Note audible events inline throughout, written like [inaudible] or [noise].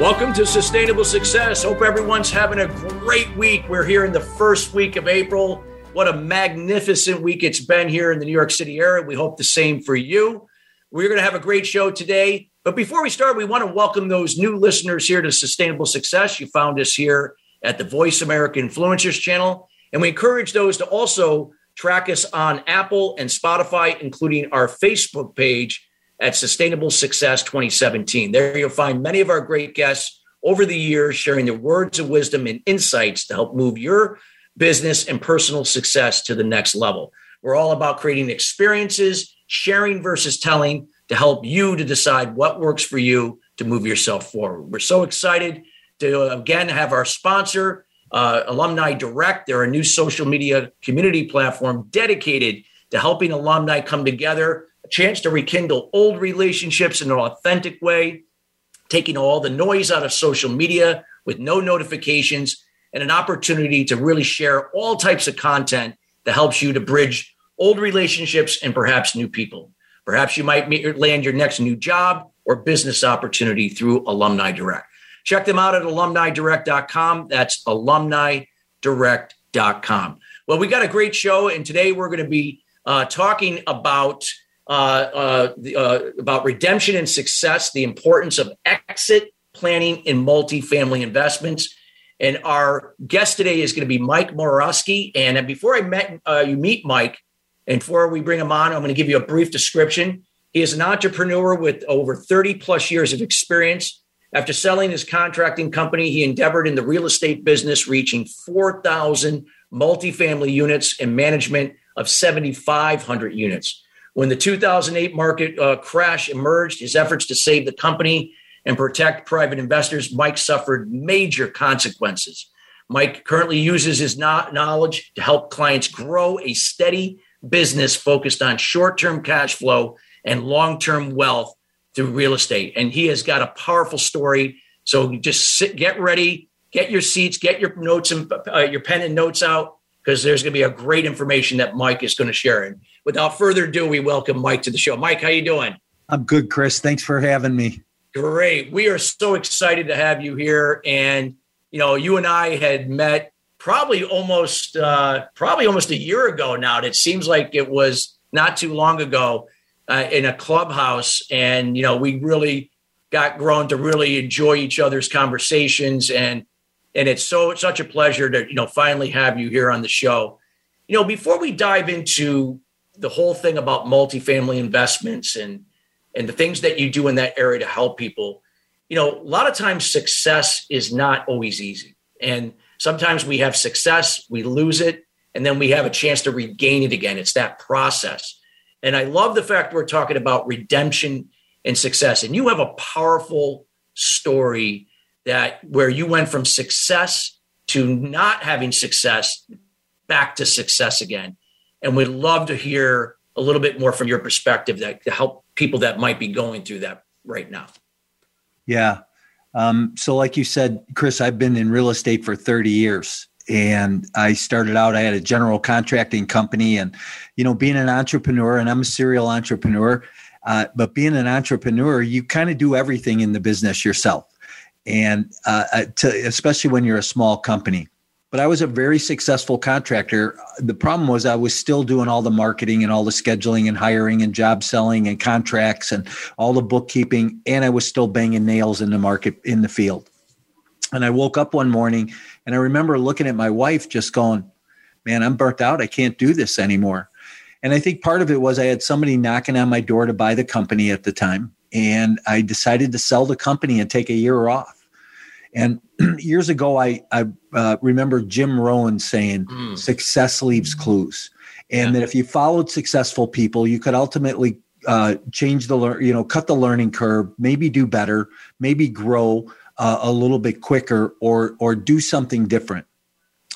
Welcome to Sustainable Success. Hope everyone's having a great week. We're here in the first week of April. What a magnificent week it's been here in the New York City area. We hope the same for you. We're going to have a great show today. But before we start, we want to welcome those new listeners here to Sustainable Success. You found us here at the Voice America Influencers channel. And we encourage those to also track us on Apple and Spotify, including our Facebook page at Sustainable Success 2017. There you'll find many of our great guests over the years sharing their words of wisdom and insights to help move your business and personal success to the next level. We're all about creating experiences, sharing versus telling to help you to decide what works for you to move yourself forward. We're so excited to again have our sponsor, uh, Alumni Direct. They're a new social media community platform dedicated to helping alumni come together a chance to rekindle old relationships in an authentic way, taking all the noise out of social media with no notifications, and an opportunity to really share all types of content that helps you to bridge old relationships and perhaps new people. Perhaps you might meet, land your next new job or business opportunity through Alumni Direct. Check them out at alumnidirect.com. That's alumnidirect.com. Well, we got a great show, and today we're going to be uh, talking about the, uh, about redemption and success, the importance of exit planning in multifamily investments. And our guest today is going to be Mike Morawski. And before I met uh, you meet Mike, and before we bring him on, I'm going to give you a brief description. He is an entrepreneur with over 30 plus years of experience. After selling his contracting company, he endeavored in the real estate business, reaching 4,000 multifamily units and management of 7,500 units. When the 2008 market uh, crash emerged, his efforts to save the company and protect private investors, Mike suffered major consequences. Mike currently uses his knowledge to help clients grow a steady business focused on short term cash flow and long term wealth through real estate. And he has got a powerful story. So just sit, get ready, get your seats, get your notes and uh, your pen and notes out because there's going to be a great information that Mike is going to share. And without further ado, we welcome Mike to the show. Mike, how you doing? I'm good, Chris. Thanks for having me. Great. We are so excited to have you here. And you know, you and I had met probably almost uh, probably almost a year ago now. And it seems like it was not too long ago uh, in a clubhouse, and you know, we really got grown to really enjoy each other's conversations and and it's so it's such a pleasure to you know finally have you here on the show. You know, before we dive into the whole thing about multifamily investments and and the things that you do in that area to help people, you know, a lot of times success is not always easy. And sometimes we have success, we lose it, and then we have a chance to regain it again. It's that process. And I love the fact we're talking about redemption and success. And you have a powerful story that where you went from success to not having success back to success again. And we'd love to hear a little bit more from your perspective that to help people that might be going through that right now. Yeah. Um, so, like you said, Chris, I've been in real estate for 30 years. And I started out, I had a general contracting company. And, you know, being an entrepreneur, and I'm a serial entrepreneur, uh, but being an entrepreneur, you kind of do everything in the business yourself and uh, uh, to, especially when you're a small company. But I was a very successful contractor. The problem was I was still doing all the marketing and all the scheduling and hiring and job selling and contracts and all the bookkeeping, and I was still banging nails in the market in the field. And I woke up one morning and I remember looking at my wife, just going, "Man, I'm burnt out. I can't do this anymore." And I think part of it was I had somebody knocking on my door to buy the company at the time and I decided to sell the company and take a year off. And [clears throat] years ago, I, I uh, remember Jim Rohn saying, mm. "Success leaves clues," and yeah. that if you followed successful people, you could ultimately uh, change the learn, you know, cut the learning curve, maybe do better, maybe grow uh, a little bit quicker, or or do something different.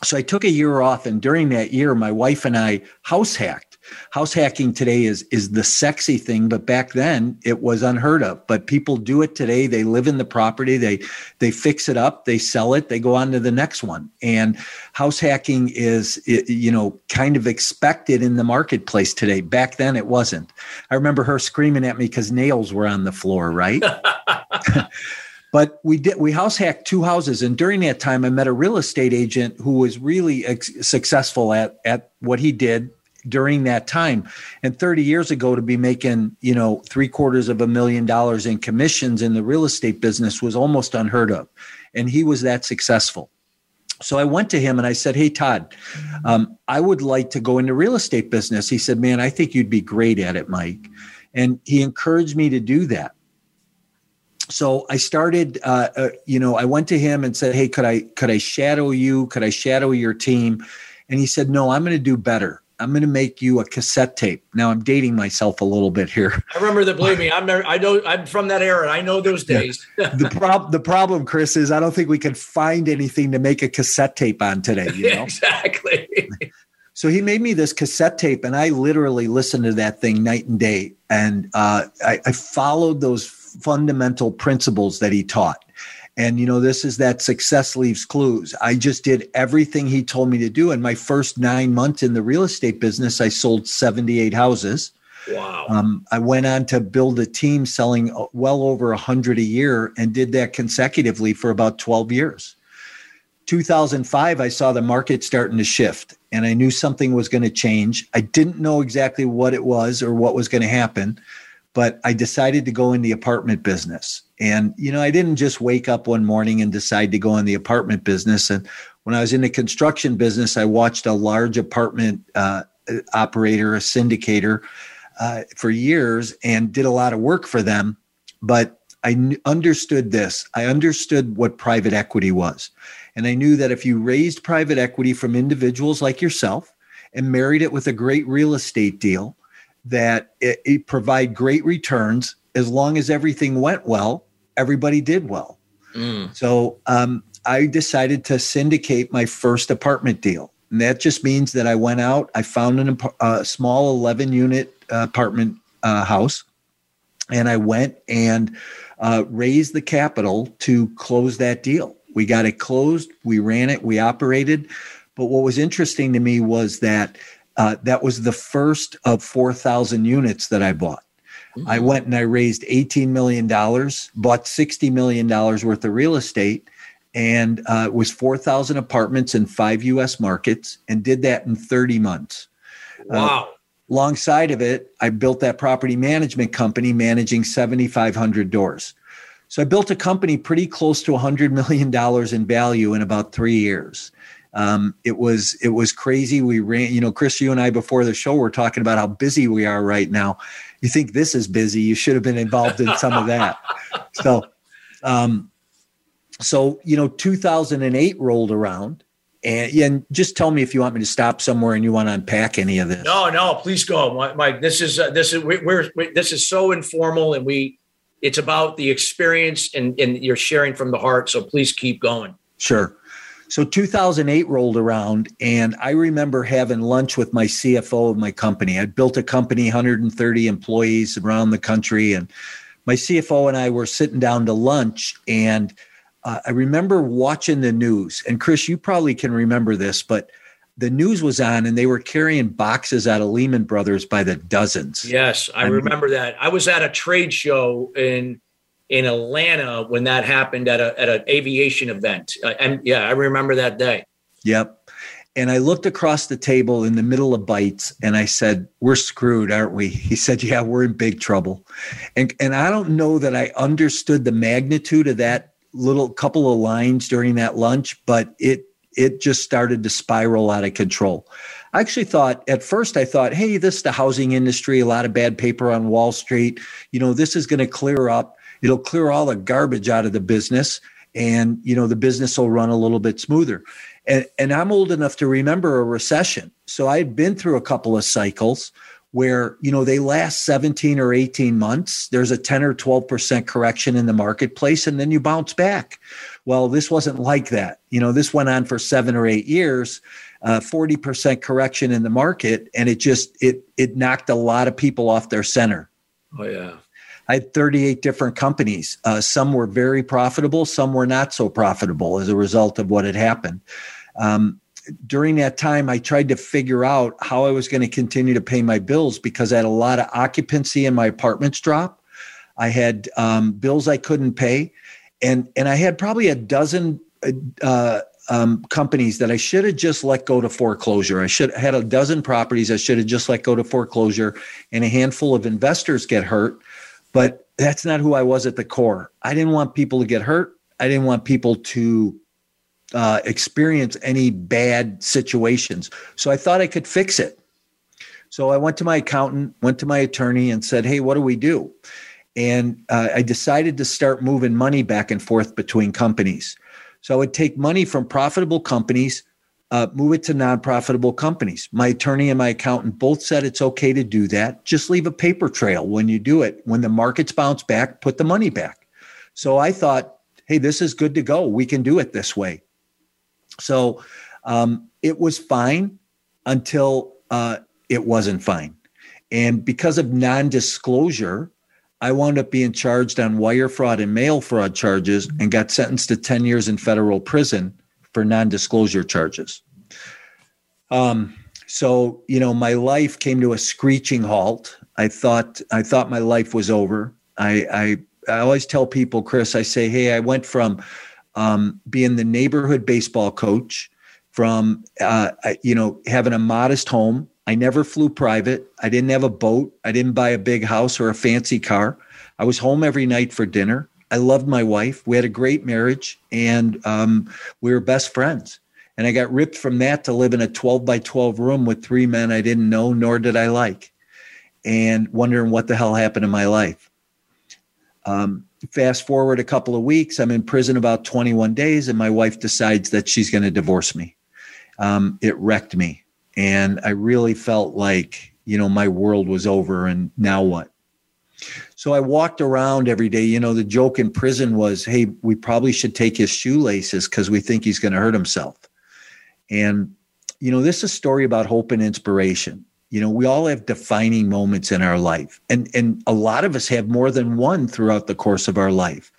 So I took a year off, and during that year, my wife and I house hacked house hacking today is is the sexy thing but back then it was unheard of. But people do it today. They live in the property. They they fix it up. They sell it. They go on to the next one. And house hacking is you know kind of expected in the marketplace today. Back then it wasn't. I remember her screaming at me because nails were on the floor right? [laughs] But we did we house hacked two houses. And during that time i met a real estate agent who was really ex- successful at at what he did during that time. And 30 years ago, to be making, you know, three quarters of a million dollars in commissions in the real estate business was almost unheard of. And he was that successful. So I went to him and I said, Hey, Todd, um, I would like to go into real estate business. He said, Man, I think you'd be great at it, Mike. And he encouraged me to do that. So I started, uh, uh, you know, I went to him and said, Hey, could I, could I shadow you? Could I shadow your team? And he said, No, I'm going to do better. I'm going to make you a cassette tape. Now I'm dating myself a little bit here. I remember that. Believe me, I'm I know I'm from that era. I know those days. Yeah. [laughs] the problem the problem, Chris, is I don't think we can find anything to make a cassette tape on today. You know [laughs] exactly. so he made me this cassette tape, and I literally listened to that thing night and day, and uh, I, I followed those fundamental principles that he taught. And, you know, this is that success leaves clues. I just did everything he told me to do. In my first nine months in the real estate business, I sold 78 houses. Wow. Um, I went on to build a team selling uh, well over 100 a year and did that consecutively for about 12 years. 2005, I saw the market starting to shift and I knew something was going to change. I didn't know exactly what it was or what was going to happen, but I decided to go in the apartment business. And, you know, I didn't just wake up one morning and decide to go in the apartment business. And when I was in the construction business, I watched a large apartment uh, operator, a syndicator, uh, for years and did a lot of work for them. But I understood this. I understood what private equity was. And I knew that if you raised private equity from individuals like yourself and married it with a great real estate deal, that it, it provide great returns as long as everything went well everybody did well. Mm. So um, I decided to syndicate my first apartment deal. And that just means that I went out, I found a uh, small 11 unit uh, apartment uh, house, and I went and uh, raised the capital to close that deal. We got it closed, we ran it, we operated. But what was interesting to me was that uh, that was the first of 4,000 units that I bought. Mm-hmm. I went and I raised $18 million, bought $60 million worth of real estate, and uh, it was 4,000 apartments in five US markets and did that in 30 months. Uh, wow. Uh, alongside of it, I built that property management company managing 7,500 doors. So I built a company pretty close to $100 million in value in about three years. Um, it was it was crazy. We ran, you know, Chris, you and I before the show were talking about how busy we are right now. You think this is busy? You should have been involved in some of that. [laughs] So, um, so you know, 2008 rolled around, and, and just tell me if you want me to stop somewhere and you want to unpack any of this. No, no, please go, Mike. This is uh, this is we, we're we, this is so informal, and we it's about the experience and and you're sharing from the heart. So please keep going. Sure. So 2008 rolled around, and I remember having lunch with my CFO of my company. I'd built a company, 130 employees around the country, and my CFO and I were sitting down to lunch, and uh, I remember watching the news. And Chris, you probably can remember this, but the news was on, and they were carrying boxes out of Lehman Brothers by the dozens. Yes, I, I remember that. I was at a trade show in in Atlanta when that happened at a at an aviation event. Uh, and yeah, I remember that day. Yep. And I looked across the table in the middle of bites and I said, We're screwed, aren't we? [laughs] He said, Yeah, we're in big trouble. And and I don't know that I understood the magnitude of that little couple of lines during that lunch, but it it just started to spiral out of control. I actually thought at first I thought, hey, this is the housing industry, a lot of bad paper on Wall Street. You know, this is going to clear up it'll clear all the garbage out of the business and you know the business will run a little bit smoother. And and i'm old enough to remember a recession. So i've been through a couple of cycles where you know they last 17 or 18 months. There's a 10 or 12% correction in the marketplace and then you bounce back. Well this wasn't like that. You know this went on for seven or eight years uh, 40% correction in the market and it just it it knocked a lot of people off their center. Oh yeah I had 38 different companies. Uh, some were very profitable, some were not so profitable as a result of what had happened. Um, during that time, I tried to figure out how I was going to continue to pay my bills because I had a lot of occupancy in my apartments drop. I had um, bills I couldn't pay, and and I had probably a dozen uh, um, companies that I should have just let go to foreclosure. I should had a dozen properties I should have just let go to foreclosure, and a handful of investors get hurt. But that's not who I was at the core. I didn't want people to get hurt. I didn't want people to uh, experience any bad situations. So I thought I could fix it. So I went to my accountant, went to my attorney, and said, Hey, what do we do? And uh, I decided to start moving money back and forth between companies. So I would take money from profitable companies, uh, move it to non profitable companies. My attorney and my accountant both said it's okay to do that. Just leave a paper trail when you do it. When the markets bounce back, put the money back. So I thought, hey, this is good to go. We can do it this way. So um, it was fine until uh, it wasn't fine. And because of non disclosure, I wound up being charged on wire fraud and mail fraud charges and got sentenced to 10 years in federal prison for non disclosure charges. Um, so, you know, my life came to a screeching halt. I thought I thought my life was over. I, I I always tell people, Chris, I say, hey, I went from um, being the neighborhood baseball coach, from uh, you know having a modest home. I never flew private. I didn't have a boat. I didn't buy a big house or a fancy car. I was home every night for dinner. I loved my wife. We had a great marriage, and um, we were best friends. And I got ripped from that to live in a 12 by 12 room with three men I didn't know, nor did I like, and wondering what the hell happened in my life. Um, fast forward a couple of weeks, I'm in prison about 21 days, and my wife decides that she's going to divorce me. Um, it wrecked me. And I really felt like, you know, my world was over, and now what? So I walked around every day. You know, the joke in prison was, hey, we probably should take his shoelaces because we think he's going to hurt himself. And, you know, this is a story about hope and inspiration you know we all have defining moments in our life and and a lot of us have more than one throughout the course of our life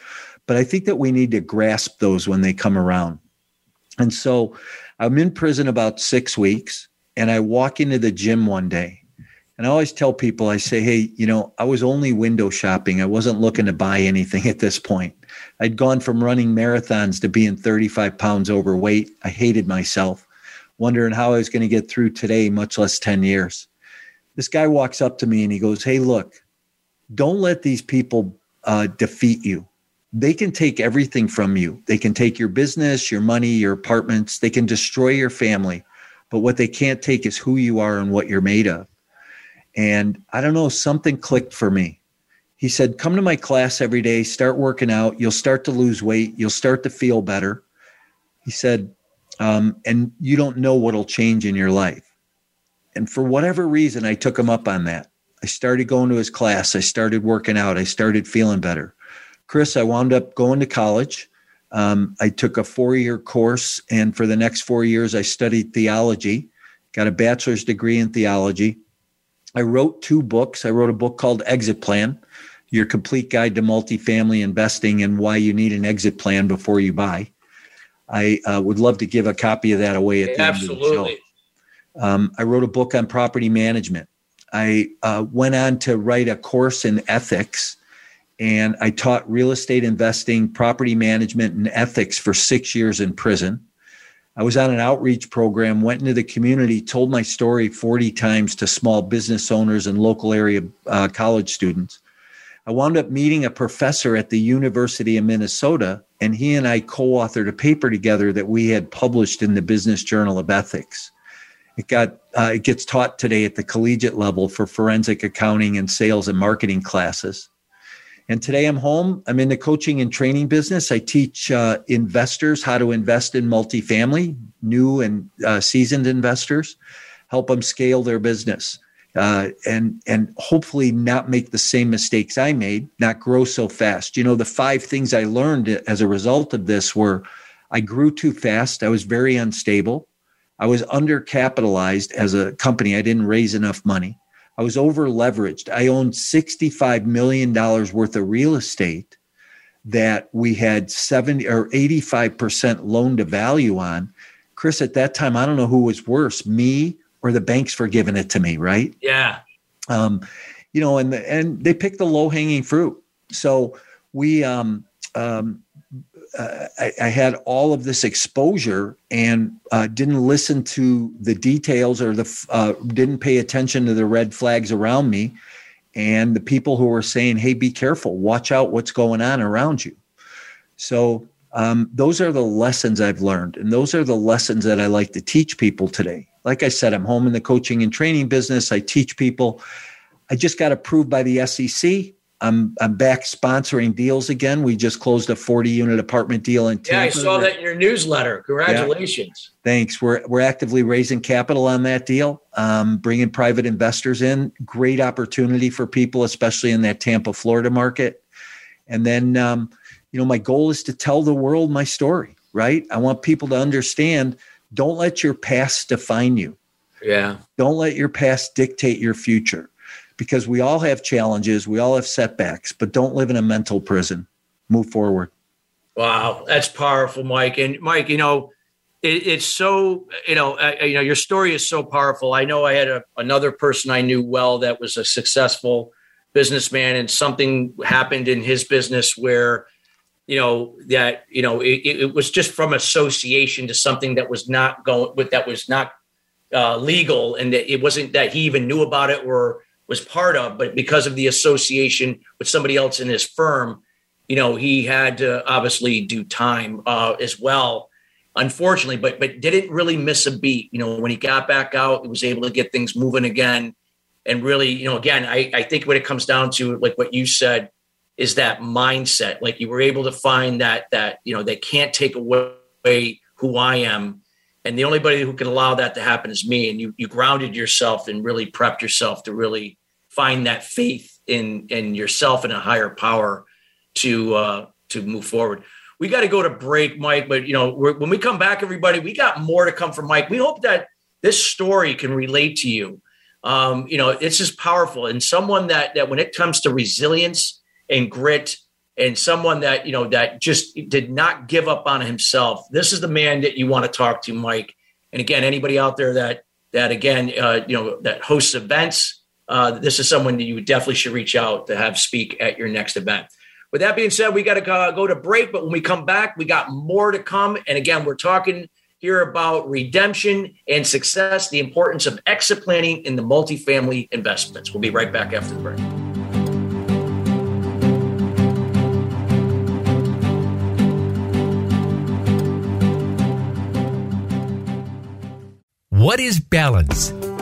but i think that we need to grasp those when they come around and so i'm in prison about 6 weeks and i walk into the gym one day and i always tell people i say hey you know i was only window shopping i wasn't looking to buy anything [laughs] at this point i'd gone from running marathons to being 35 pounds overweight i hated myself wondering how I was going to get through today, much less 10 years. This guy walks up to me and he goes, Hey, look, don't let these people uh, defeat you. They can take everything from you. They can take your business, your money, your apartments. They can destroy your family. But what they can't take is who you are and what you're made of. And I don't know, something clicked for me. He said, Come to my class every day, start working out. You'll start to lose weight. You'll start to feel better. He said, um, and you don't know what'll change in your life. And for whatever reason, I took him up on that. I started going to his class. I started working out. I started feeling better. Chris, I wound up going to college. Um, I took a four year course, and for the next four years, I studied theology, got a bachelor's degree in theology. I wrote two books. I wrote a book called Exit Plan Your Complete Guide to Multifamily Investing and Why You Need an Exit Plan Before You Buy. I uh, would love to give a copy of that away at the Absolutely. end of the show. Um, I wrote a book on property management. I uh, went on to write a course in ethics, and I taught real estate investing, property management, and ethics for six years in prison. I was on an outreach program, went into the community, told my story 40 times to small business owners and local area uh, college students. I wound up meeting a professor at the University of Minnesota, and he and I co authored a paper together that we had published in the Business Journal of Ethics. It got uh, it gets taught today at the collegiate level for forensic accounting and sales and marketing classes. And today I'm home. I'm in the coaching and training business. I teach uh, investors how to invest in multifamily, new and uh, seasoned investors, help them scale their business. uh, and and hopefully not make the same mistakes I made, not grow so fast. You know, the five things I learned as a result of this were I grew too fast. I was very unstable. I was undercapitalized as a company. I didn't raise enough money. I was over leveraged. I owned $65 million worth of real estate that we had 70 or 85% loan to value on. Chris, at that time, I don't know who was worse, me or the banks for giving it to me, right? Yeah. Um, you know, and the, and they picked the low hanging fruit. So we um, um, uh, I, I, had all of this exposure and uh, didn't listen to the details or the uh, didn't pay attention to the red flags around me and the people who were saying, "Hey, be careful, watch out, what's going on around you." So um, those are the lessons I've learned, and those are the lessons that I like to teach people today. Like I said, I'm home in the coaching and training business. I teach people. I just got approved by the SEC I'm I'm back sponsoring deals again. We just closed a 40 unit apartment deal in Tampa. Yeah, I saw that in your newsletter. Congratulations. Yeah. Thanks. We're we're actively raising capital on that deal, um, bringing private investors in. Great opportunity for people, especially in that Tampa, Florida market. And then, um, you know, my goal is to tell the world my story. Right. I want people to understand. Don't let your past define you. Yeah. Don't let your past dictate your future because we all have challenges, we all have setbacks, but don't live in a mental prison. Move forward. Wow, that's powerful, Mike. And Mike, you know, it, it's so you know, uh, you know, your story is so powerful. I know I had a, another person I knew well that was a successful businessman, and something happened in his business where you know that you know it, it, was just from association to something that was not going with that was not uh, legal and that it wasn't that he even knew about it or was part of, but because of the association with somebody else in his firm, you know, he had to obviously do time uh, as well, unfortunately, but but didn't really miss a beat. You know, when he got back out, he was able to get things moving again. And really, you know, again, I, I think what it comes down to, like what you said, is that mindset. Like you were able to find that that, you know, they can't take away who I am. And the only body who can allow that to happen is me. And you you grounded yourself and really prepped yourself to really find that faith in in yourself and a higher power to uh, to move forward. We got to go to break, Mike. But you know, when we come back, everybody, we got more to come from Mike. We hope that this story can relate to you. Um, you know, it's just powerful and someone that that when it comes to resilience and grit and someone that you know that just did not give up on himself. This is the man that you want to talk to, Mike. And again, anybody out there that that again, uh, you know, that hosts events uh, this is someone that you definitely should reach out to have speak at your next event. With that being said, we got to go to break, but when we come back, we got more to come. And again, we're talking here about redemption and success, the importance of exit planning in the multifamily investments. We'll be right back after the break. What is balance?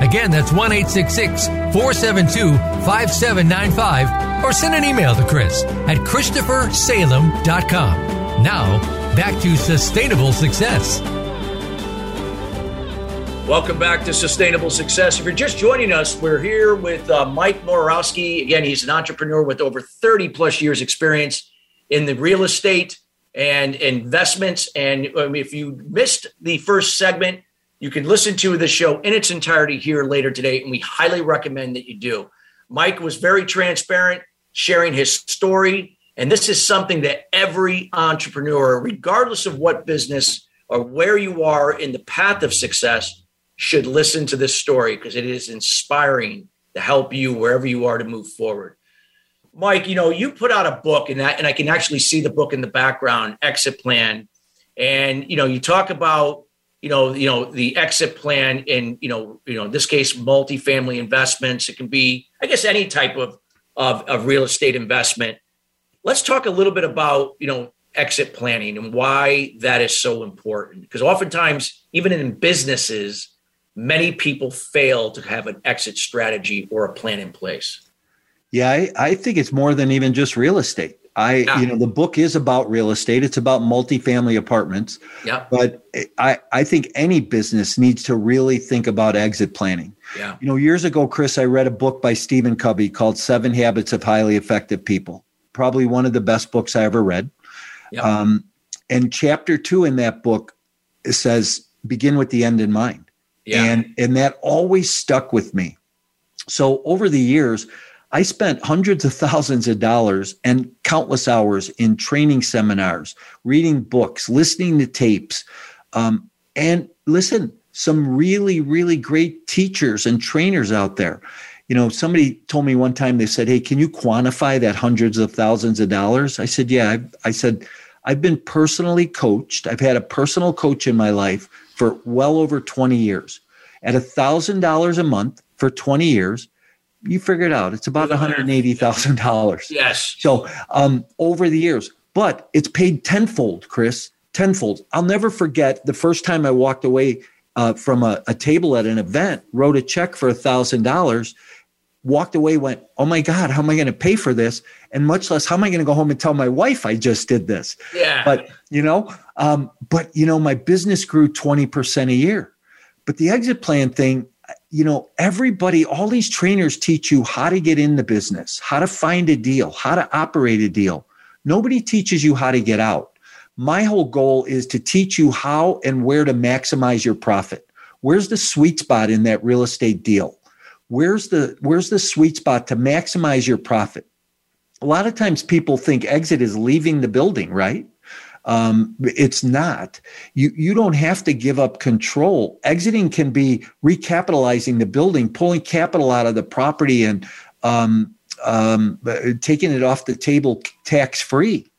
Again, that's 1 866 472 5795 or send an email to Chris at ChristopherSalem.com. Now, back to sustainable success. Welcome back to Sustainable Success. If you're just joining us, we're here with uh, Mike Morawski. Again, he's an entrepreneur with over 30 plus years experience in the real estate and investments. And um, if you missed the first segment, you can listen to the show in its entirety here later today, and we highly recommend that you do. Mike was very transparent, sharing his story. And this is something that every entrepreneur, regardless of what business or where you are in the path of success, should listen to this story because it is inspiring to help you wherever you are to move forward. Mike, you know, you put out a book and, that, and I can actually see the book in the background, Exit Plan. And, you know, you talk about, you know, you know, the exit plan in, you know, you know, in this case, multifamily investments. It can be, I guess, any type of, of, of real estate investment. Let's talk a little bit about, you know, exit planning and why that is so important. Because oftentimes, even in businesses, many people fail to have an exit strategy or a plan in place. Yeah, I, I think it's more than even just real estate. I, yeah. you know, the book is about real estate. It's about multifamily apartments. Yeah. But I, I think any business needs to really think about exit planning. Yeah. You know, years ago, Chris, I read a book by Stephen Covey called Seven Habits of Highly Effective People. Probably one of the best books I ever read. Yeah. Um, and chapter two in that book says, begin with the end in mind. Yeah. And and that always stuck with me. So over the years, I spent hundreds of thousands of dollars and countless hours in training seminars, reading books, listening to tapes, um, and listen, some really, really great teachers and trainers out there. You know, somebody told me one time, they said, Hey, can you quantify that hundreds of thousands of dollars? I said, Yeah. I, I said, I've been personally coached. I've had a personal coach in my life for well over 20 years. At $1,000 a month for 20 years, you figure it out. It's about $180,000. Yes. So um, over the years, but it's paid tenfold, Chris, tenfold. I'll never forget the first time I walked away uh, from a, a, table at an event, wrote a check for a $1,000, walked away, went, oh my God, how am I going to pay for this? And much less, how am I going to go home and tell my wife I just did this? Yeah. But, you know, um, but, you know, my business grew 20% a year. But the exit plan thing, you know, everybody, all these trainers teach you how to get in the business, how to find a deal, how to operate a deal. Nobody teaches you how to get out. My whole goal is to teach you how and where to maximize your profit. Where's the sweet spot in that real estate deal? Where's the where's the sweet spot to maximize your profit? A lot of times people think exit is leaving the building, right? Um, it's not. You you don't have to give up control. Exiting can be recapitalizing the building, pulling capital out of the property, and um, um, taking it off the table tax free.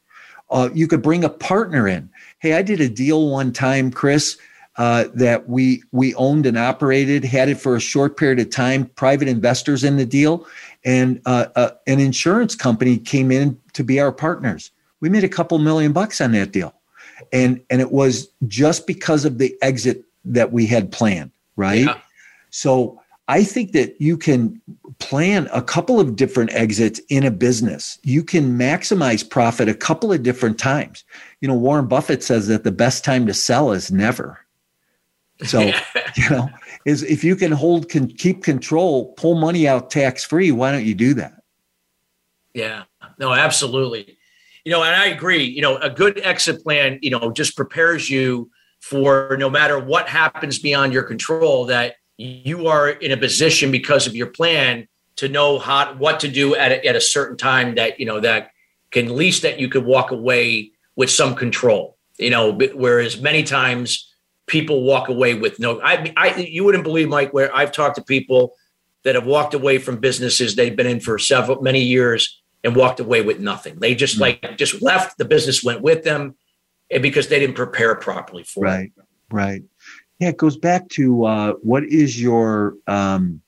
Uh, you could bring a partner in. Hey, I did a deal one time, Chris. Uh, that we we owned and operated, had it for a short period of time. Private investors in the deal, and uh, uh, an insurance company came in to be our partners we made a couple million bucks on that deal. And and it was just because of the exit that we had planned, right? Yeah. So I think that you can plan a couple of different exits in a business. You can maximize profit a couple of different times. You know, Warren Buffett says that the best time to sell is never. So, [laughs] you know, is if you can hold can keep control, pull money out tax free, why don't you do that? Yeah. No, absolutely you know, and I agree, you know, a good exit plan, you know, just prepares you for no matter what happens beyond your control, that you are in a position because of your plan to know how what to do at a, at a certain time that you know that can at least that you could walk away with some control you know whereas many times people walk away with no I, I you wouldn't believe mike where i've talked to people that have walked away from businesses they've been in for several many years and walked away with nothing. They just mm-hmm. like just left. The business went with them, and because they didn't prepare properly for right, it. Right, right. Yeah, it goes back to uh, what is your um,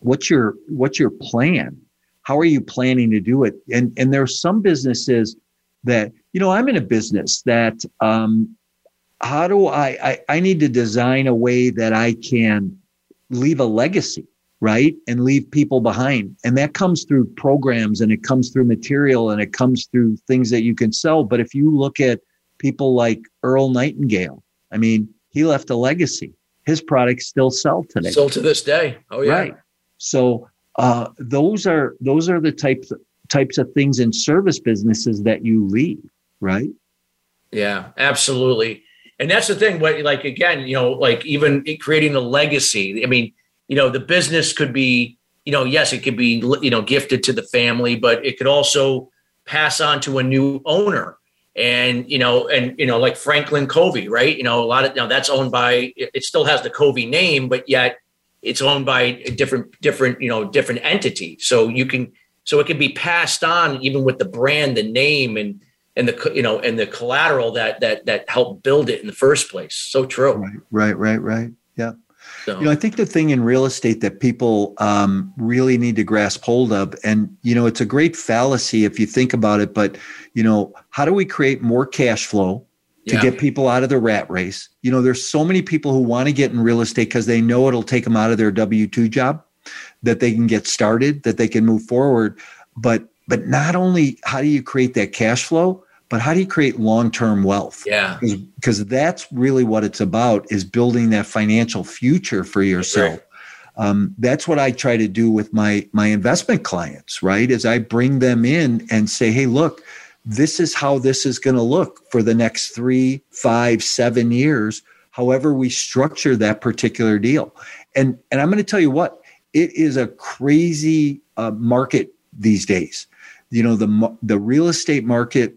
what's your what's your plan? How are you planning to do it? And and there are some businesses that you know I'm in a business that um, how do I, I I need to design a way that I can leave a legacy right? And leave people behind. And that comes through programs and it comes through material and it comes through things that you can sell. But if you look at people like Earl Nightingale. I mean, he left a legacy. His products still sell today. Still to this day. Oh yeah. Right. So uh, those are those are the types types of things in service businesses that you leave, right? Yeah, absolutely. And that's the thing. What like again, you know, like even creating a legacy. I mean, you know, the business could be, you know, yes, it could be, you know, gifted to the family, but it could also pass on to a new owner. And you know and you know like franklin covey right? You know a lot of now that's owned by it still has the covey name but yet it's owned by a different different you know different entity. So you can so it can be passed on even with the brand the name and and the you know and the collateral that that that helped build it in the first place. So true. Right right right right so. You know, I think the thing in real estate that people um, really need to grasp hold of, and you know, it's a great fallacy if you think about it. But you know, how do we create more cash flow to yeah. get people out of the rat race? You know, there's so many people who want to get in real estate because they know it'll take them out of their W two job, that they can get started, that they can move forward. But but not only how do you create that cash flow, but how do you create long-term wealth? Yeah. Because that's really what it's about is building that financial future for yourself. Right. um, that's what i try to do with my my investment clients right? Is i bring them in and say hey look this is how this is going to look for the next three five seven years however we structure that particular deal. And and i'm going to tell you what it is a crazy uh, market these days. You know the the real estate market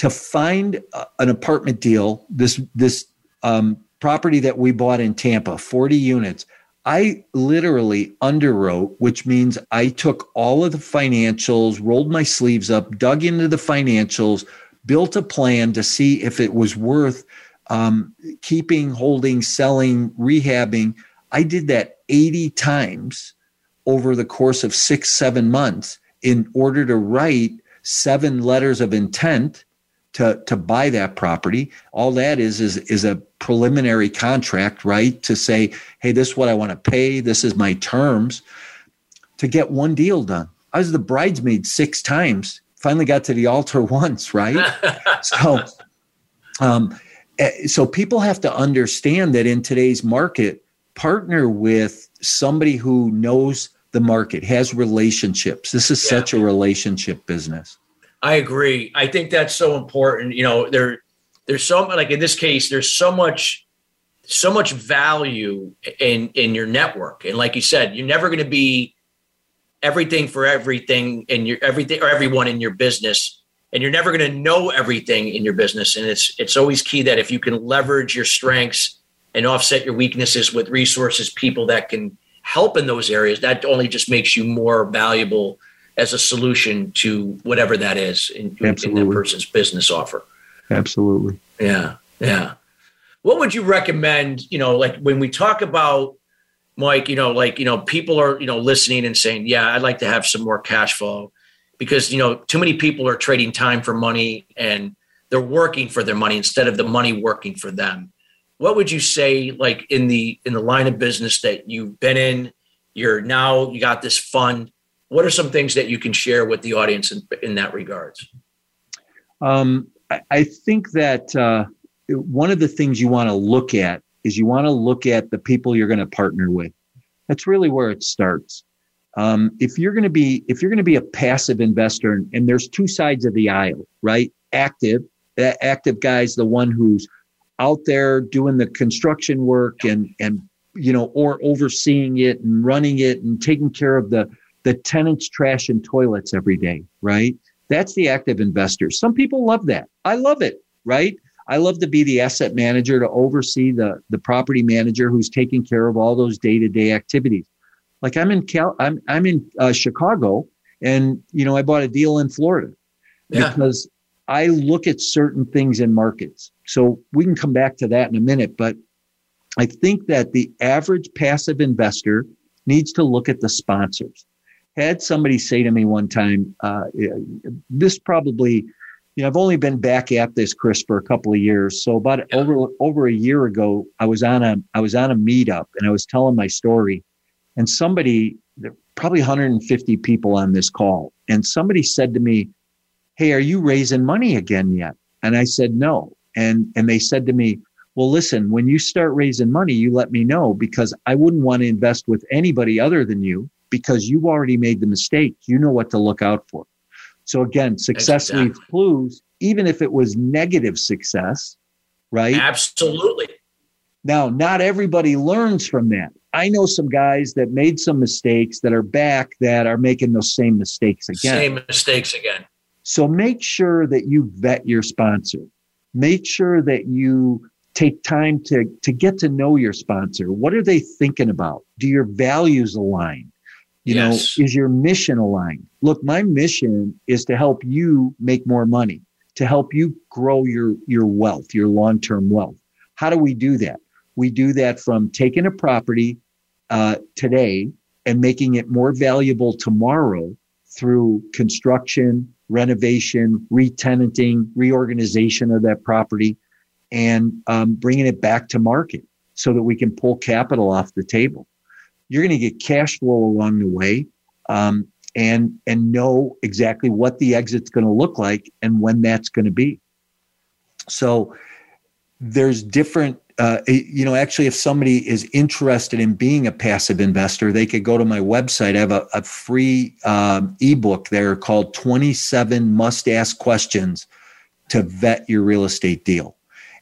to find an apartment deal, this this um, property that we bought in Tampa, 40 units, I literally underwrote, which means I took all of the financials, rolled my sleeves up, dug into the financials, built a plan to see if it was worth um, keeping, holding, selling, rehabbing. I did that 80 times over the course of six, seven months in order to write seven letters of intent to to buy that property. All that is is is a preliminary contract, right? To say, hey, this is what I want to pay. This is my terms. To get one deal done. I was the bridesmaid six times. Finally got to the altar [laughs] once, right? so, um, eh, so people have to understand that in today's market, partner with somebody who knows the market, has relationships. This is yeah. such a relationship business. I agree. I think that's so important. You know, there there's so like in this case, there's so much so much value in in your network. And like you said, you're never going to be everything for everything in your everything or everyone in your business. And you're never going to know everything in your business. And it's it's always key that if you can leverage your strengths and offset your weaknesses with resources, people that can help in those areas, that only just makes you more valuable as a solution to whatever that is in, in that person's business offer. Absolutely. Yeah. Yeah. What would you recommend? You know, like when we talk about Mike, you know, like, you know, people are, you know, listening and saying, yeah, I'd like to have some more cash flow because, you know, too many people are trading time for money and they're working for their money instead of the money working for them. What would you say, like in the, in the line of business that you've been in, you're now, you got this fund, what are some things that you can share with the audience in, in that regards? Um, I, I, think that uh, one of the things you want to look at is you want to look at the people you're going to partner with. That's really where it starts. Um, if you're going to be if you're going to be a passive investor, and, and there's two sides of the aisle, right? Active, that active guy's the one who's out there doing the construction work and and you know or overseeing it and running it and taking care of the the tenants trash and toilets every day, right? That's the active investor. Some people love that. I love it, right? I love to be the asset manager to oversee the, the property manager who's taking care of all those day to day activities. Like I'm in Cal, I'm I'm in uh, Chicago, and you know I bought a deal in Florida yeah. because I look at certain things in markets. So we can come back to that in a minute, but I think that the average passive investor needs to look at the sponsors had somebody say to me one time, uh, this probably, you know, I've only been back at this, Chris, for a couple of years. So about yeah. over over a year ago, I was on a I was on a meetup and I was telling my story, and somebody, probably 150 people on this call, and somebody said to me, "Hey, are you raising money again yet?" And I said, no. And, and they said to me, well, listen, when you start raising money, you let me know because I wouldn't want to invest with anybody other than you because you've already made the mistake. You know what to look out for. So again, success exactly. leaves clues, even if it was negative success, right? Absolutely. Now, not everybody learns from that. I know some guys that made some mistakes that are back that are making those same mistakes again. Same mistakes again. So make sure that you vet your sponsor. Make sure that you take time to, to get to know your sponsor. What are they thinking about? Do your values align? You yes. know, is your mission aligned? Look, my mission is to help you make more money, to help you grow your, your wealth, your long-term wealth. How do we do that? We do that from taking a property uh, today and making it more valuable tomorrow through construction, renovation, retenanting, reorganization of that property, and um, bringing it back to market so that we can pull capital off the table. You're going to get cash flow along the way, um, and and know exactly what the exit's going to look like and when that's going to be. So there's different uh, you know, actually, if somebody is interested in being a passive investor, they could go to my website. I have a, a free um, ebook there called 27 Must Ask Questions to Vet Your Real Estate Deal.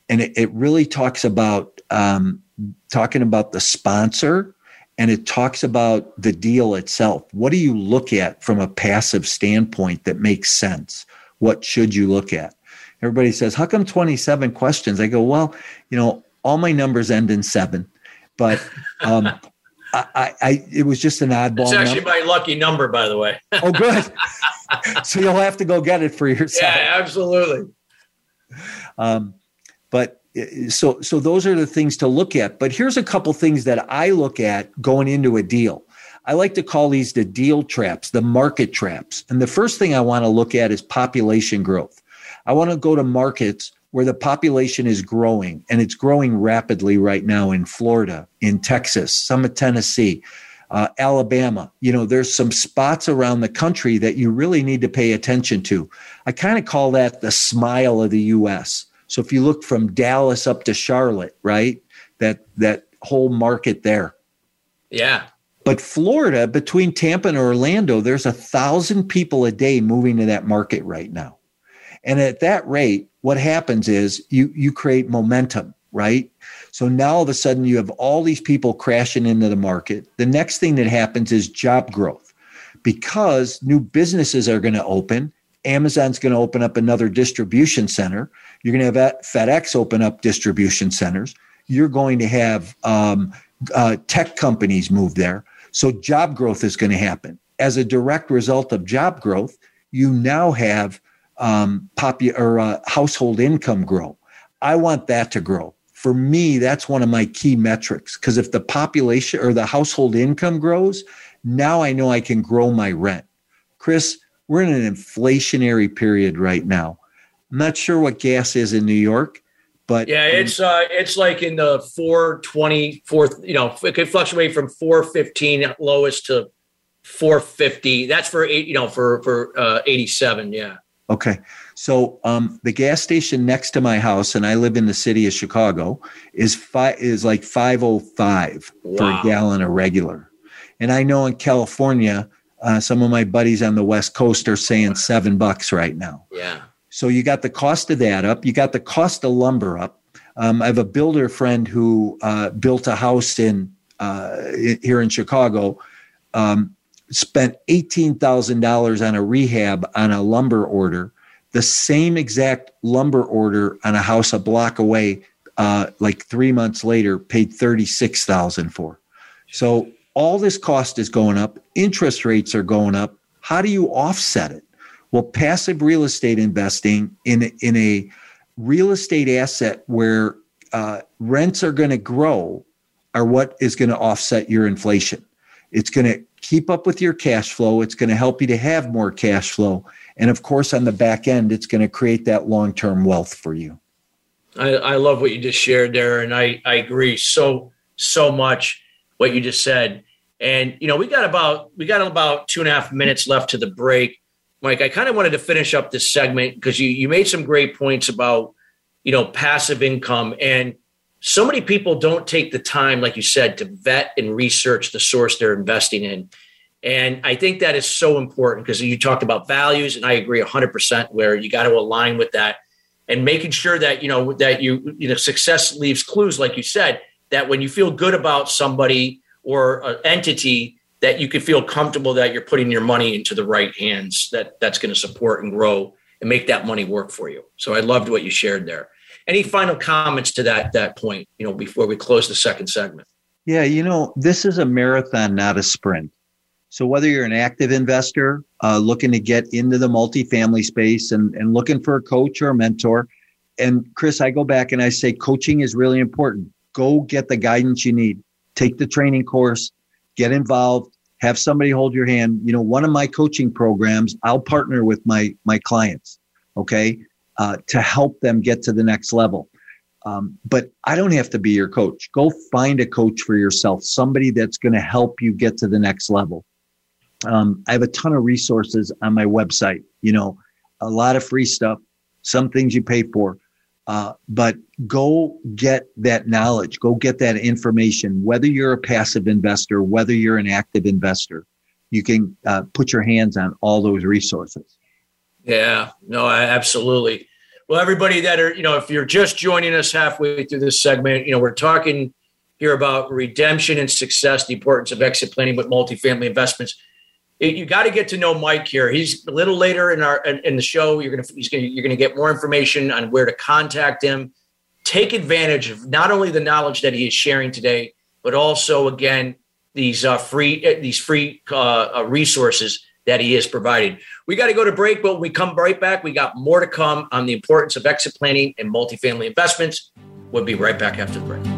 And it, it really talks about um, talking about the sponsor and it talks about the deal itself. What do you look at from a passive standpoint that makes sense? What should you look at? Everybody says, How come 27 questions? I go, Well, you know, all my numbers end in seven, but um, [laughs] I, I, it was just an oddball. It's actually number. my lucky number, by the way. [laughs] oh, good. so you'll have to go get it for [laughs] yourself. Yeah, absolutely. Um, but so so those are the things to look at. But here's a couple things that I look at going into a deal. I like to call these the deal traps, the market traps. And the first thing I want to look at is population growth. I want to go to markets where the population is growing and it's growing rapidly right now in Florida, in Texas, some of Tennessee, uh, Alabama. You know, there's some spots around the country that you really need to pay attention to. I kind of call that the smile of the U.S. So if you look from Dallas up to Charlotte, right, that that whole market there. Yeah. But Florida, between Tampa and Orlando, there's a thousand people a day moving to that market right now. And at that rate, what happens is you you create momentum, right? So now all of a sudden you have all these people crashing into the market. The next thing that happens is job growth because new businesses are going to open. Amazon's going to open up another distribution center. You're going to have FedEx open up distribution centers. You're going to have um, uh, tech companies move there. So job growth is going to happen. As a direct result of job growth, you now have um, popu- or uh, household income grow. I want that to grow. For me, that's one of my key metrics because if the population or the household income grows, now I know I can grow my rent. Chris, we're in an inflationary period right now. I'm not sure what gas is in New York, but yeah, it's uh, it's like in the 420, four, you know, it could fluctuate from 415 lowest to 450. That's for eight, you know, for for uh, 87. Yeah. Okay. So um, the gas station next to my house, and I live in the city of Chicago, is five is like five oh five for a gallon of regular. And I know in California, uh, some of my buddies on the West Coast are saying seven bucks right now. Yeah. So you got the cost of that up. You got the cost of lumber up. Um, I have a builder friend who uh, built a house in uh, here in Chicago. Um, spent $18,000 on a rehab on a lumber order, the same exact lumber order on a house a block away, uh, like three months later, paid 36,000 for. So all this cost is going up. Interest rates are going up. How do you offset it? Well, passive real estate investing in, in a real estate asset where uh, rents are going to grow are what is going to offset your inflation. It's going to keep up with your cash flow. It's going to help you to have more cash flow. And of course, on the back end, it's going to create that long term wealth for you. I, I, love what you just shared there. And I, I agree so, so much what you just said. And, you know, we got about, we got about two and a half minutes left to the break. Mike, I kind of wanted to finish up this segment because you you made some great points about you know passive income and so many people don't take the time, like you said, to vet and research the source they're investing in. And I think that is so important because you talked about values, and I agree 100% where you got to align with that and making sure that, you know, that you, you know, success leaves clues, like you said, that when you feel good about somebody or an entity, that you can feel comfortable that you're putting your money into the right hands that that's going to support and grow and make that money work for you. So I loved what you shared there. Any final comments to that that point, you know, before we close the second segment? Yeah, you know, this is a marathon, not a sprint. So whether you're an active investor uh, looking to get into the multifamily space and, and looking for a coach or a mentor, and Chris, I go back and I say coaching is really important. Go get the guidance you need. Take the training course, get involved, have somebody hold your hand. You know, one of my coaching programs, I'll partner with my my clients, okay, uh, to help them get to the next level. Um, but I don't have to be your coach. Go find a coach for yourself, somebody that's going to help you get to the next level. Um, I have a ton of resources on my website, you know, a lot of free stuff, some things you pay for. Uh, but go get that knowledge, go get that information, whether you're a passive investor, whether you're an active investor, you can uh, put your hands on all those resources. Yeah, no, absolutely. Well, everybody that are, you know, if you're just joining us halfway through this segment, you know, we're talking here about redemption and success, the importance of exit planning with multifamily investments you got to get to know Mike here. He's a little later in our in, in the show. You're gonna he's gonna you're gonna get more information on where to contact him. Take advantage of not only the knowledge that he is sharing today, but also again these uh, free uh, these free uh, uh, resources that he is providing. We got to go to break, but we come right back. We got more to come on the importance of exit planning and multifamily investments. We'll be right back after the break.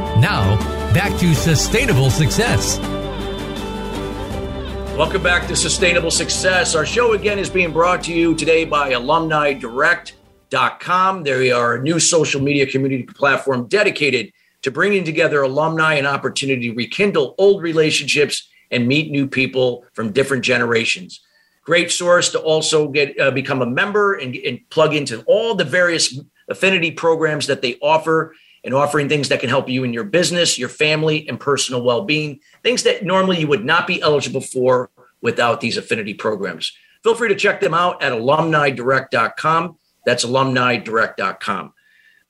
Now, back to sustainable success. Welcome back to Sustainable Success. Our show again is being brought to you today by alumnidirect.com. They are a new social media community platform dedicated to bringing together alumni and opportunity to rekindle old relationships and meet new people from different generations. Great source to also get uh, become a member and, and plug into all the various affinity programs that they offer and offering things that can help you in your business, your family, and personal well being, things that normally you would not be eligible for without these affinity programs. Feel free to check them out at alumnidirect.com. That's alumnidirect.com.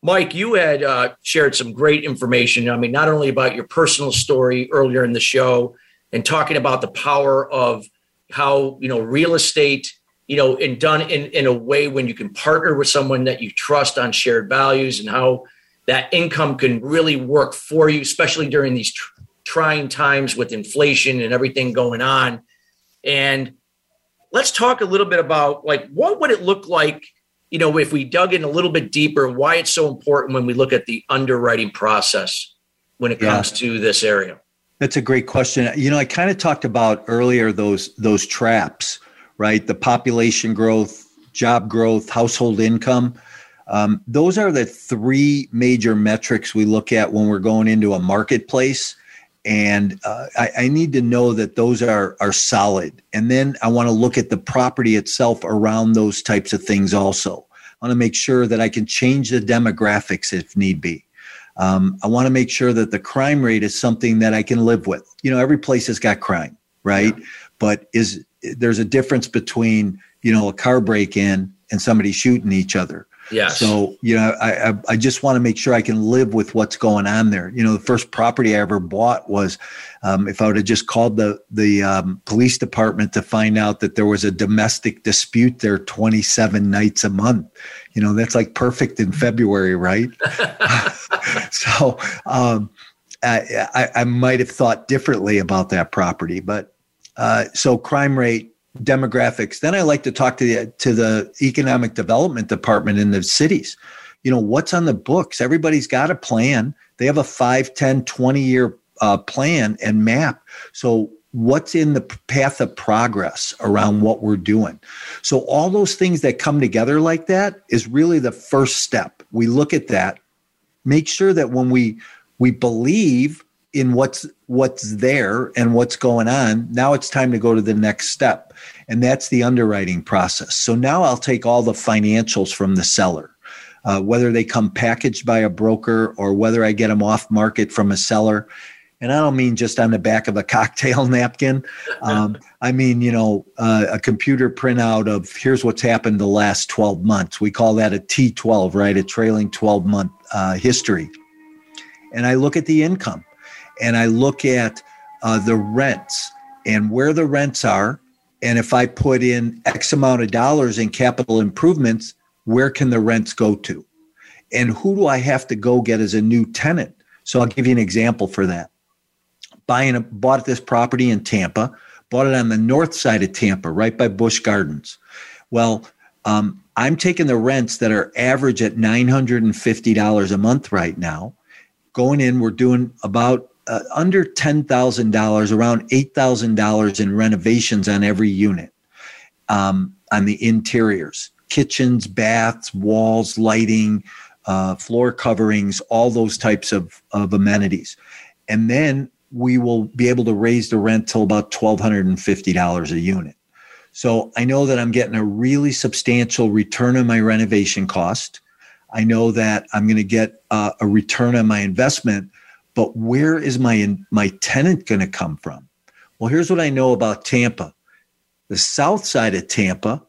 Mike, you had uh, shared some great information. I mean, not only about your personal story earlier in the show and talking about the power of how, you know, real estate, you know, and done in, in a way when you can partner with someone that you trust on shared values and how that income can really work for you, especially during these tr- trying times with inflation and everything going on. And let's talk a little bit about like what would it look like you know, if we dug in a little bit deeper, why it's so important when we look at the underwriting process when it comes yeah. to this area? That's a great question. You know, I kind of talked about earlier those those traps, right? The population growth, job growth, household income. Um, those are the three major metrics we look at when we're going into a marketplace. And uh, I, I, need to know that those are are solid. And then I want to look at the property itself around those types of things also. I want to make sure that I can change the demographics if need be. Um, I want to make sure that the crime rate is something that I can live with. You know, every place has got crime, right? Yeah. But is there's a difference between you know a car break in and somebody shooting each other. Yes. So you know, I, I, I just want to make sure I can live with what's going on there. You know, the first property I ever bought was, um, if I would have just called the the um, police department to find out that there was a domestic dispute there 27 nights a month. You know, that's like perfect in February, right? [laughs] [laughs] so um, I, I, I might have thought differently about that property, but uh, so crime rate demographics. Then I like to talk to the to the economic development department in the cities. You know, what's on the books? Everybody's got a plan. They have a 5, 10, 20 year uh, plan and map. So what's in the path of progress around what we're doing. So all those things that come together like that is really the first step. We look at that, make sure that when we we believe in what's what's there and what's going on, now it's time to go to the next step and that's the underwriting process. So now I'll take all the financials from the seller, uh, whether they come packaged by a broker or whether I get them off market from a seller. And I don't mean just on the back of a [laughs] cocktail napkin. Um, I mean, you know, uh, a computer printout of here's what's happened the last 12 months. We call that a T12, right? A trailing 12 month uh, history. And I look at the income and I look at uh, the rents and where the rents are and if I put in X amount of dollars in capital improvements, where can the rents go to? And who do I have to go get as a new tenant? So I'll give you an example for that. Buying a, bought this property in Tampa, bought it on the north side of Tampa, right by Busch Gardens. Well, um, I'm taking the rents that are average at $950 a month right now. Going in, we're doing about uh, under $10,000, around $8,000 in renovations on every unit um, on the interiors kitchens, baths, walls, lighting, uh, floor coverings, all those types of, of amenities. And then we will be able to raise the rent till about $1,250 a unit. So I know that I'm getting a really substantial return on my renovation cost. I know that I'm going to get uh, a return on my investment but where is my my tenant going to come from? Well, here's what I know about Tampa. The south side of Tampa,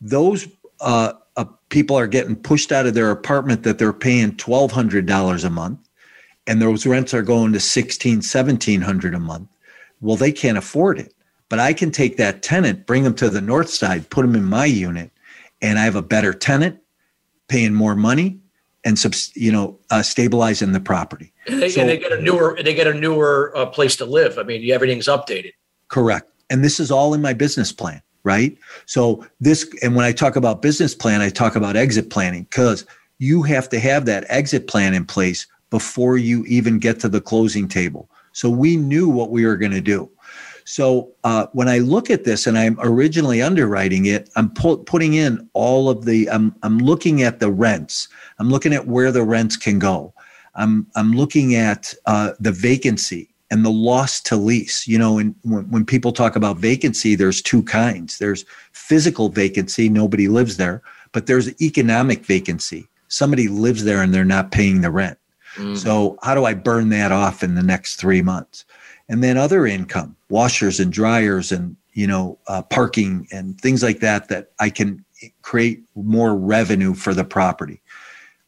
those uh, uh, people are getting pushed out of their apartment that they're paying twelve hundred dollars a month, and those rents are going to sixteen, seventeen hundred a month. Well, they can't afford it. But I can take that tenant, bring them to the north side, put them in my unit, and I have a better tenant, paying more money, and you know uh, stabilizing the property. And they, so, and they, get a newer they get a newer uh, place to live. I mean, everything's updated. Correct, and this is all in my business plan, right? So this, and when I talk about business plan, I talk about exit planning because you have to have that exit plan in place before you even get to the closing table. So we knew what we were going to do. So uh, when I look at this and I'm originally underwriting it, I'm pu- putting in all of the, I'm, I'm looking at the rents. I'm looking at where the rents can go. I'm, I'm looking at uh, the vacancy and the loss to lease. You know, and when, when people talk about vacancy, there's two kinds. There's physical vacancy, nobody lives there, but there's economic vacancy. Somebody lives there and they're not paying the rent. Mm. So how do I burn that off in the next three months? And then other income, washers and dryers, and you know, uh, parking and things like that. That I can create more revenue for the property.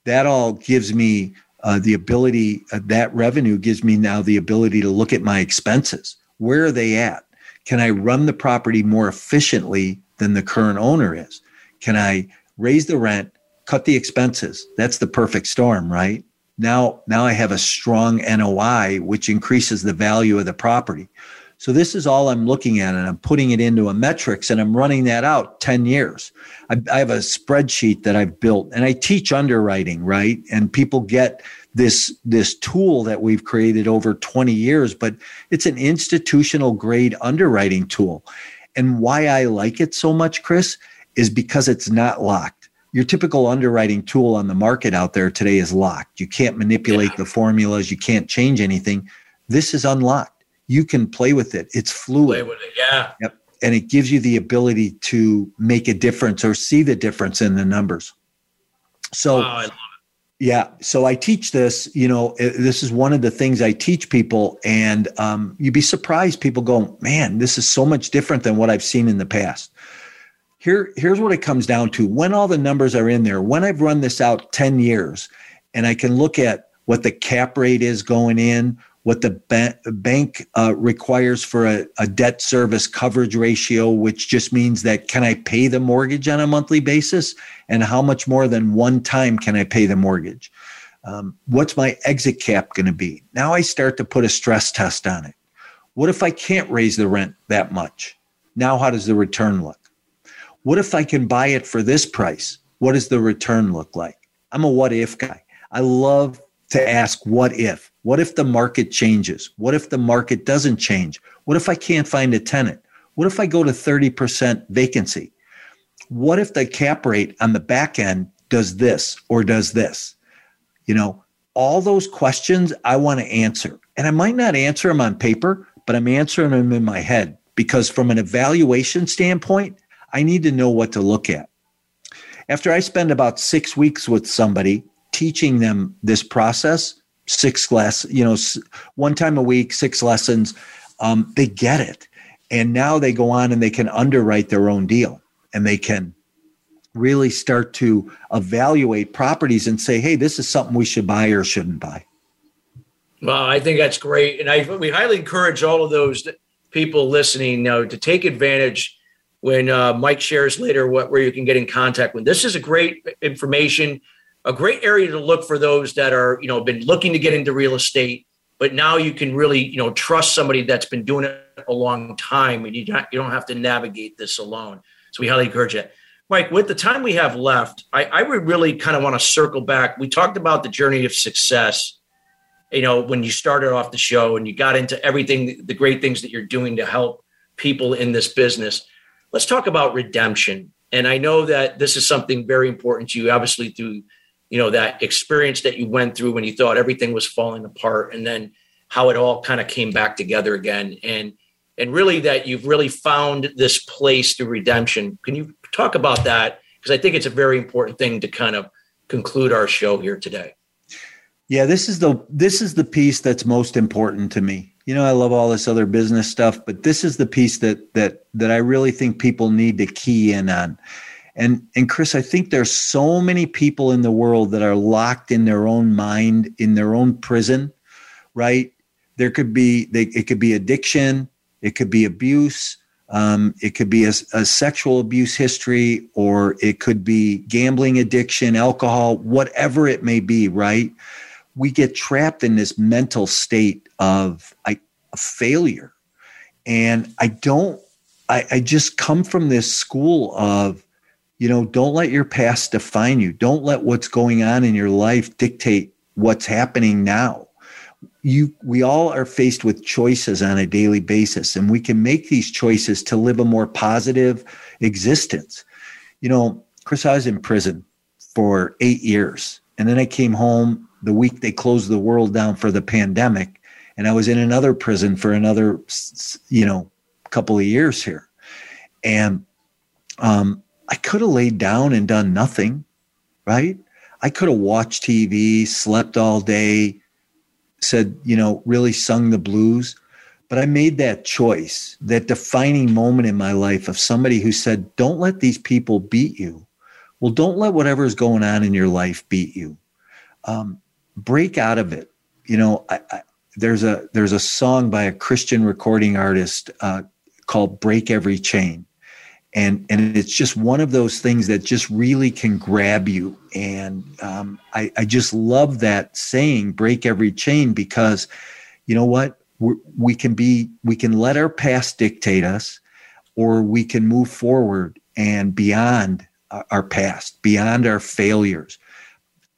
That all gives me uh, the ability. Uh, that revenue gives me now the ability to look at my expenses. Where are they at? Can I run the property more efficiently than the current owner is? Can I raise the rent, cut the expenses? That's the perfect storm, right? Now now I have a strong NOI, which increases the value of the property. So this is all I'm looking at, and I'm putting it into a metrics, and I'm running that out 10 years. I, I have a spreadsheet that I've built, and I teach underwriting, right? And people get this this tool that we've created over 20 years, but it's an institutional grade underwriting tool. And why I like it so much, Chris, is because it's not locked. Your typical underwriting tool on the market out there today is locked. You can't manipulate yeah. the formulas, you can't change anything. This is unlocked. You can play with it. It's fluid. Play with it, yeah. Yep. And it gives you the ability to make a difference or see the difference in the numbers. So wow, yeah. So I teach this, you know, this is one of the things I teach people. And um, you'd be surprised. People go, man, this is so much different than what I've seen in the past. Here, here's what it comes down to. When all the numbers are in there, when I've run this out 10 years and I can look at what the cap rate is going in, what the ba- bank uh, requires for a, a, debt service coverage ratio, which just means that can I pay the mortgage on a monthly basis? And how much more than one time can I pay the mortgage? Um, what's my exit cap going to be? Now I start to put a stress test on it. What if I can't raise the rent that much? Now, how does the return look? What if I can buy it for this price? What does the return look like? I'm a what if guy. I love to ask what if what if the market changes? What if the market doesn't change? What if I can't find a tenant? What if I go to 30% vacancy? What if the cap rate on the back end does this or does this? You know, all those questions I want to answer. And I might not answer them on paper, but I'm answering them in my head because from an evaluation standpoint, I need to know what to look at. After I spend about six weeks with somebody teaching them this process, six class, you know, one time a week, six lessons. Um, they get it. And now they go on and they can underwrite their own deal and they can really start to evaluate properties and say, hey, this is something we should buy or shouldn't buy. Well, I think that's great. And I, we highly encourage all of those people listening now to take advantage when uh, Mike shares later what where you can get in contact with. This is a great information a great area to look for those that are, you know, been looking to get into real estate, but now you can really, you know, trust somebody that's been doing it a long time and you don't, you don't have to navigate this alone. So we highly encourage it. Mike, with the time we have left, I, I would really kind of want to circle back. We talked about the journey of success, you know, when you started off the show and you got into everything, the great things that you're doing to help people in this business. Let's talk about redemption. And I know that this is something very important to you, obviously, through you know that experience that you went through when you thought everything was falling apart and then how it all kind of came back together again. And and really that you've really found this place through redemption. Can you talk about that? Because i think it's a very important thing to kind of conclude our show here today. Yeah this is the this is the piece that's most important to me you know i love all this other business stuff but this is the piece that that that i really think people need to key in on and and Chris, I think there's so many people in the world that are locked in their own mind, in their own prison, right? There could be they, it could be addiction, it could be abuse, um, it could be a, a sexual abuse history, or it could be gambling addiction, alcohol, whatever it may be, right? We get trapped in this mental state of, I, failure. And I don't, I, I just come from this school of you know, don't let your past define you. Don't let what's going on in your life dictate what's happening now. You, we all are faced with choices on a daily basis, and we can make these choices to live a more positive existence. You know, Chris, I was in prison for eight years, and then I came home the week they closed the world down for the pandemic, and I was in another prison for another, you know, couple of years here, and um, I could have laid down and done nothing, right? I could have watched TV, slept all day, said, you know, really sung the blues. But I made that choice, that defining moment in my life of somebody who said, don't let these people beat you. Well, don't let whatever's going on in your life beat you. Um, break out of it. You know, I, there's a there's a song by a Christian recording artist uh, called "Break Every Chain," and and it's just one of those things that just really can grab you. And um, I, I just love that saying break every chain because you know what? We can be we can let our past dictate us or we can move forward and beyond our past beyond our failures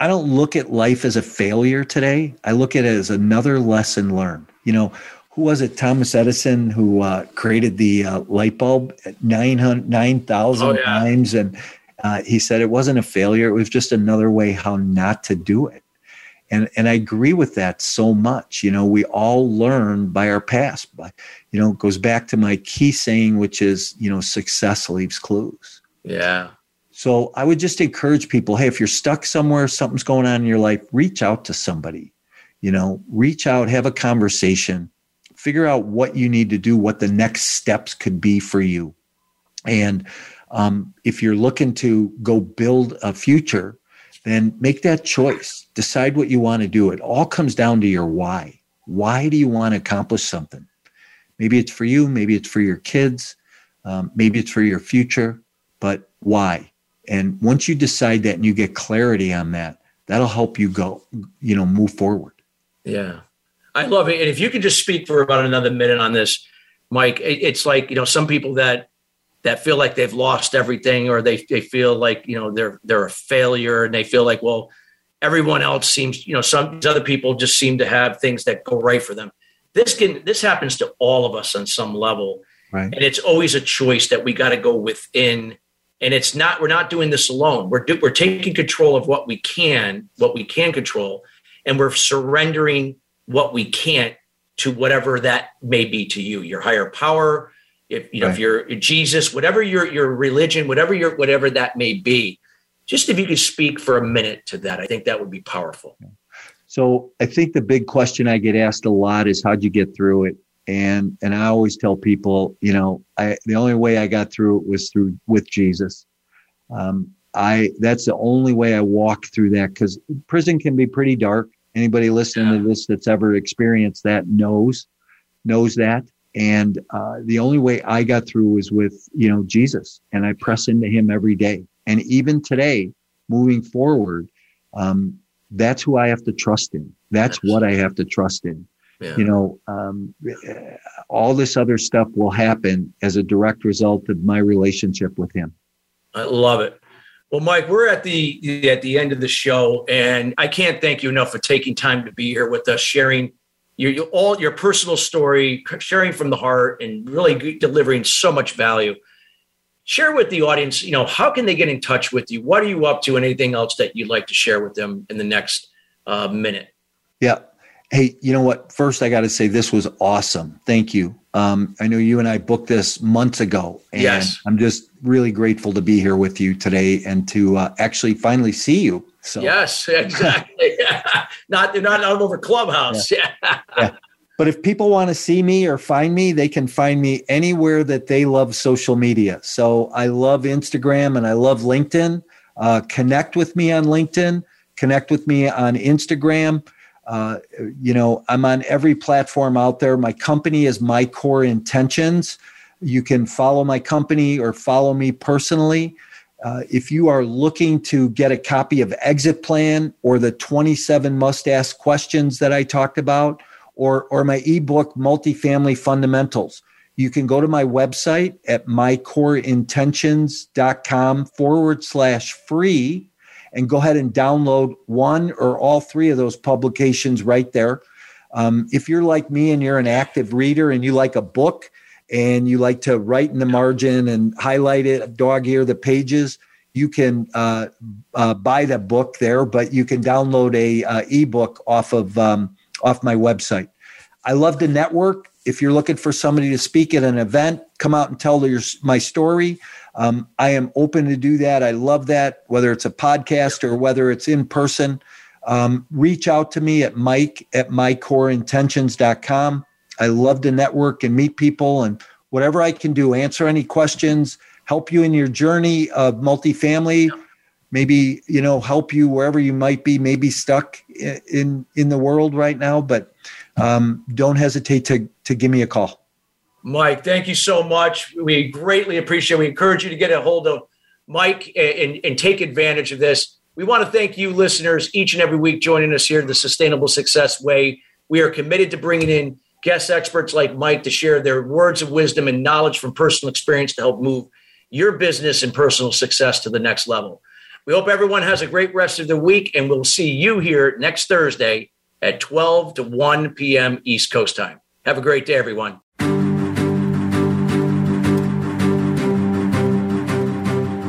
i don't look at life as a failure today i look at it as another lesson learned you know who was it thomas edison who uh, created the uh, light bulb 9000 9, oh, yeah. times and uh, he said it wasn't a failure it was just another way how not to do it and and I agree with that so much. You know, we all learn by our past. But you know, it goes back to my key saying, which is, you know, success leaves clues. Yeah. So I would just encourage people, hey, if you're stuck somewhere, something's going on in your life, reach out to somebody. You know, reach out, have a conversation, figure out what you need to do, what the next steps could be for you. And um, if you're looking to go build a future, then make that choice. Decide what you want to do. It all comes down to your why. Why do you want to accomplish something? Maybe it's for you, maybe it's for your kids, um, maybe it's for your future, but why? And once you decide that and you get clarity on that, that'll help you go, you know, move forward. Yeah. I love it. And if you could just speak for about another minute on this, Mike, it's like, you know, some people that that feel like they've lost everything or they, they feel like you know they're they're a failure and they feel like well everyone else seems you know some other people just seem to have things that go right for them this can this happens to all of us on some level right. and it's always a choice that we got to go within and it's not we're not doing this alone. We're do, we're taking control of what we can what we can control and we're surrendering what we can't to whatever that may be to you your higher power if you know right. if you're jesus whatever your your religion whatever your whatever that may be. Just if you could speak for a minute to that i think that would be powerful. So i think the big question i get asked a lot is how'd you get through it and and i always tell people you know i the only way i got through it was through with jesus um, i that's the only way i walk through that because prison can be pretty dark anybody listening yeah. to this that's ever experienced that knows knows that and uh, the only way I got through was with, you know, Jesus. And I press into him every day. And even today, moving forward, um, that's who I have to trust in. That's what I have to trust in. Yeah. You know, um, all this other stuff will happen as a direct result of my relationship with him. I love it. Well, Mike, we're at the at the end of the show, and I can't thank you enough for taking time to be here with us, sharing your, your all your personal story, sharing from the heart, and really delivering so much value. Share with the audience, you know, how can they get in touch with you? What are you up to, and anything else that you'd like to share with them in the next uh, minute? Yeah. Hey, you know what? First, I got to say this was awesome. Thank you. Um, I know you and I booked this months ago, and yes. I'm just really grateful to be here with you today and to uh, actually finally see you. So yes, [laughs] exactly. [laughs] not not over Clubhouse. Yeah. yeah. But if people want to see me or find me, they can find me anywhere that they love social media. So I love Instagram and I love LinkedIn. Uh, connect with me on LinkedIn. Connect with me on Instagram. Uh, you know, I'm on every platform out there. My company is My Core Intentions. You can follow my company or follow me personally. Uh, if you are looking to get a copy of Exit Plan or the 27 must ask questions that I talked about, or, or my ebook, Multifamily Fundamentals, you can go to my website at mycoreintentions.com forward slash free and go ahead and download one or all three of those publications right there. Um, if you're like me and you're an active reader and you like a book, and you like to write in the margin and highlight it, dog ear the pages, you can uh, uh, buy the book there, but you can download a uh, ebook off of um, off my website. I love to network. If you're looking for somebody to speak at an event, come out and tell your, my story. Um, I am open to do that. I love that, whether it's a podcast or whether it's in person. Um, reach out to me at mike at mycoreintentions.com. I love to network and meet people and whatever I can do, answer any questions, help you in your journey of multifamily, maybe, you know, help you wherever you might be, maybe stuck in in the world right now, but um, don't hesitate to to give me a call. Mike, thank you so much. We greatly appreciate. It. We encourage you to get a hold of Mike and, and take advantage of this. We want to thank you, listeners, each and every week joining us here, the Sustainable Success Way. We are committed to bringing in guest experts like Mike to share their words of wisdom and knowledge from personal experience to help move your business and personal success to the next level. We hope everyone has a great rest of the week, and we'll see you here next Thursday at 12 to 1 p.m. East Coast time. Have a great day, everyone.